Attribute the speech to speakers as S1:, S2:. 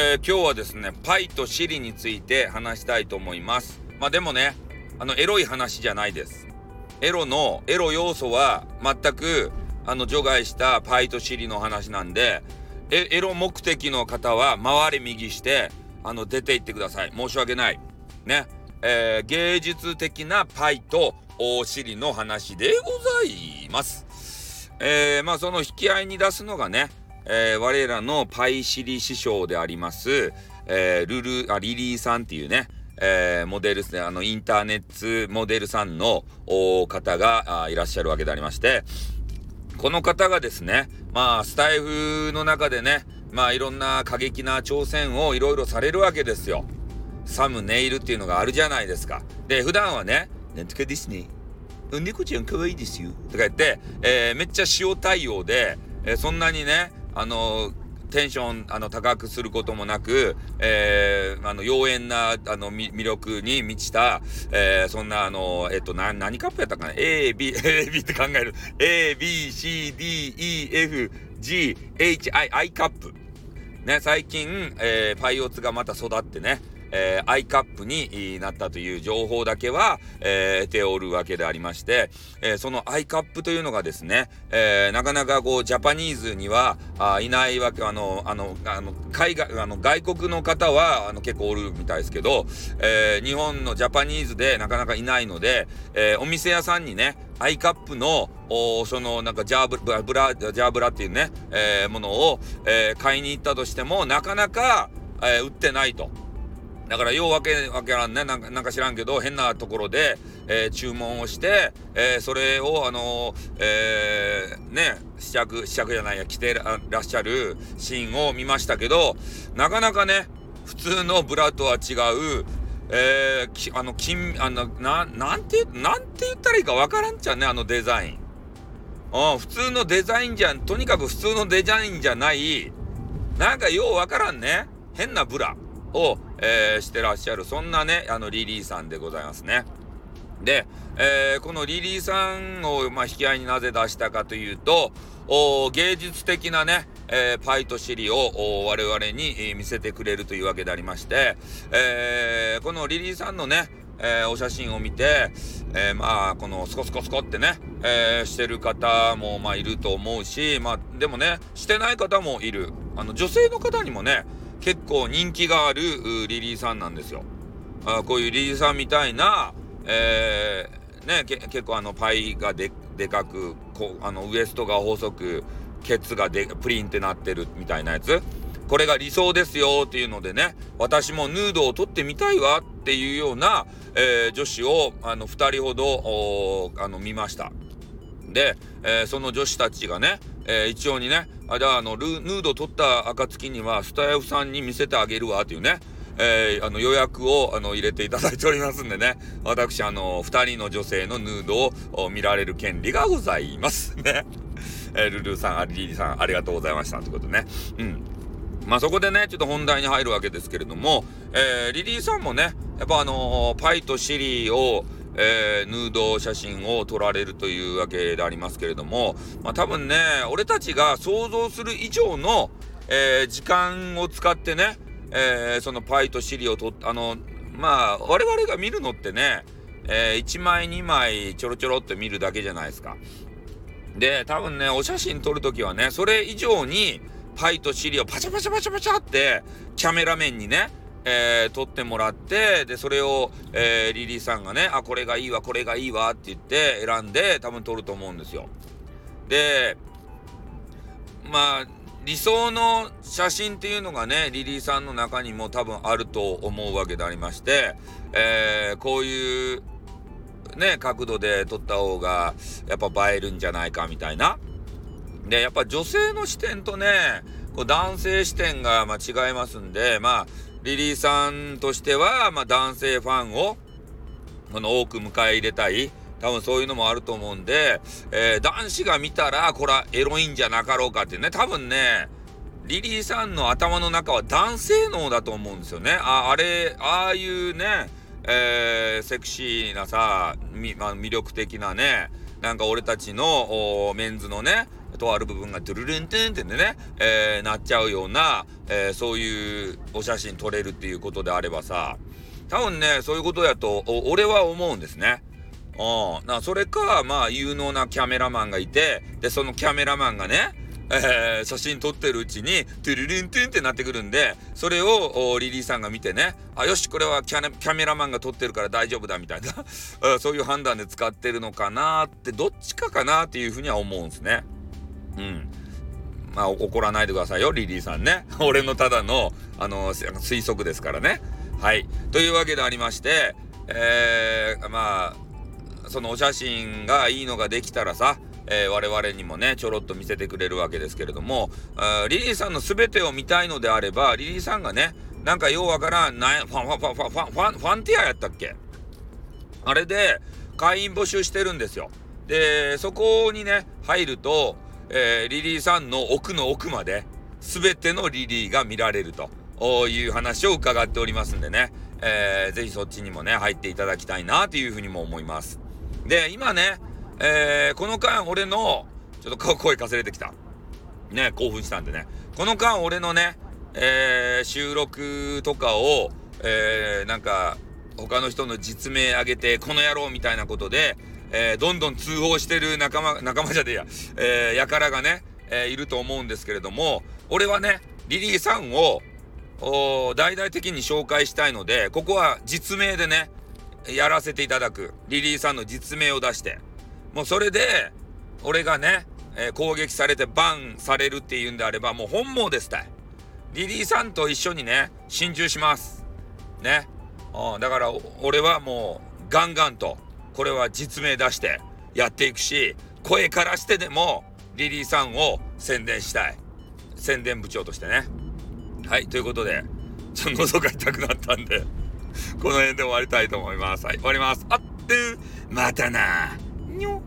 S1: えー、今日はですね、パイとシリについて話したいと思います。まあでもね、あの、エロい話じゃないです。エロの、エロ要素は全く、あの、除外したパイとシリの話なんで、エエロ目的の方は回れ右して、あの、出て行ってください。申し訳ない。ね。えー、芸術的なパイとシリの話でございます。えー、まあその引き合いに出すのがね、えー、我らのパイシリ師匠であります、えー、ルル、あ、リリーさんっていうね、えー、モデルですね、あの、インターネットモデルさんの方がいらっしゃるわけでありまして、この方がですね、まあ、スタイフの中でね、まあ、いろんな過激な挑戦をいろいろされるわけですよ。サムネイルっていうのがあるじゃないですか。で、普段はね、なんとかですね。猫ちゃん可愛いですよ。とか言って、えー、めっちゃ塩対応で、えー、そんなにね、あのテンションあの高くすることもなく、えー、あの妖艶なあの魅力に満ちた、えー、そんなあのえっとな何カップやったかな？A B A B って考える。A B C D E F G H I I カップ。ね最近、えー、パイオツがまた育ってね。えー、iCup になったという情報だけは、えー、得ておるわけでありまして、えー、その iCup というのがですね、えー、なかなかこう、 Japanese にはあいないわけ、あの、あの、あの、海外、あの、外国の方は、あの、結構おるみたいですけど、えー、日本の Japanese でなかなかいないので、えー、お店屋さんにね、 Iカップの、おその、なんか、ジャーブラ、ブラ、ジャーブラっていうね、えー、ものを、えー、買いに行ったとしても、なかなか、えー、売ってないと。だからようわけわけらんねなんかなんか知らんけど変なところで、えー、注文をして、えー、それをあのー、えー、ね試着試着じゃないや着てらっしゃるシーンを見ましたけどなかなかね普通のブラとは違うえー、きあの金あのななんてなんて言ったらいいかわからんちゃうねあのデザイン。うん、普通のデザインじゃんとにかく普通のデザインじゃないなんかようわからんね変なブラ。を、えー、してらっしゃる、そんなね、あの、リリーさんでございますね。で、えー、このリリーさんを、まあ、引き合いになぜ出したかというと、芸術的なね、えー、パイとシリを我々に、えー、見せてくれるというわけでありまして、えー、このリリーさんのね、えー、お写真を見て、えー、まあ、このスコスコスコってね、えー、してる方も、まあ、いると思うし、まあ、でもね、してない方もいる。あの、女性の方にもね、結構人気があるリリーさんなんですよ。あこういうリリーさんみたいな、えー、ね、結構あのパイがでかくこあのウエストが細くケツがでプリンってなってるみたいなやつこれが理想ですよっていうのでね私もヌードを撮ってみたいわっていうような、えー、女子をあの2人ほどあの見ました。で、えー、その女子たちがね、えー、一応にね、あ、じゃあ、あの、ヌード取った暁には、スタイフさんに見せてあげるわ、っていうね、えー、あの、予約を、あの、入れていただいておりますんでね、私、あの、二人の女性のヌードを見られる権利がございます。ね。えー、ルルーさん、アリリーさん、ありがとうございました。ということでね。うん。まあ、そこでね、ちょっと本題に入るわけですけれども、えー、リリーさんもね、やっぱあのー、パイとシリを、えー、ヌード写真を撮られるというわけでありますけれども、まあ、多分ね、俺たちが想像する以上の、えー、時間を使ってね、えー、そのパイとシリを撮っあの、まあ、我々が見るのってね、えー、1枚2枚ちょろちょろって見るだけじゃないですか。で、多分ね、お写真撮るときはね、それ以上に、パイとシリをパチャパチャパチャパチャって、キャメラ面にね、えー、撮ってもらって、で、それを、えー、リリーさんがね、あ、これがいいわ、これがいいわって言って選んで多分撮ると思うんですよ。で、まあ、理想の写真っていうのがね、リリーさんの中にも多分あると思うわけでありまして、えー、こういうね、角度で撮った方がやっぱ映えるんじゃないかみたいな。で、やっぱ女性の視点とね、こう男性視点がま違いますんで、まあ、リリーさんとしては、まあ、男性ファンを、この多く迎え入れたい。多分そういうのもあると思うんで、えー、男子が見たら、これはエロいんじゃなかろうかってね、多分ね、リリーさんの頭の中は男性脳だと思うんですよね。あ、あれ、ああいうね、えー、セクシーなさ、みまあ、魅力的なね、なんか俺たちのメンズのねとある部分がドゥルルントゥンってね、えー、なっちゃうような、えー、そういうお写真撮れるっていうことであればさ多分ねそういうことやと俺は思うんですね。うん、なそれかまあ有能なキャメラマンがいてでそのキャメラマンがねえー、写真撮ってるうちに、トゥルルントゥンってなってくるんで、それをリリーさんが見てね、あ、よし、これはキャメラマンが撮ってるから大丈夫だみたいな そういう判断で使ってるのかなって、どっちかかなっていうふうには思うんですね。うん。まあ、怒らないでくださいよ、リリーさんね。俺のただの、あの、推測ですからね。はい。というわけでありまして、えー、まあ、そのお写真がいいのができたらさ、えー、我々にもね、ちょろっと見せてくれるわけですけれども、リリーさんの全てを見たいのであれば、リリーさんがね、なんかようわからん、なファン、ファン、ファン、ファン、ファン、ファン、ファンティアやったっけ？あれで、会員募集してるんですよ。で、そこにね、入ると、えー、リリーさんの奥の奥まで、全てのリリーが見られるという話を伺っておりますんでね、えー、ぜひそっちにもね、入っていただきたいなというふうにも思います。で、今ね、えー、この間俺の、ちょっと声かせれてきた。ね、興奮したんでね。この間俺のね、えー、収録とかを、えー、なんか、他の人の実名上げて、この野郎みたいなことで、えー、どんどん通報してる仲間、仲間じゃねえや、えー、やからがね、えー、いると思うんですけれども、俺はね、リリーさんを、大々的に紹介したいので、ここは実名でね、やらせていただく。リリーさんの実名を出して。もうそれで、俺がね、えー、攻撃されてバンされるっていうんであれば、もう本望ですたい。リリーさんと一緒にね、心中します。ね。だから俺はもうガンガンと、これは実名出してやっていくし、声からしてでもリリーさんを宣伝したい。宣伝部長としてね。はい、ということで、ちょっと喉が痛くなったんでこの辺で終わりたいと思います。はい、終わります。あってまたなにょ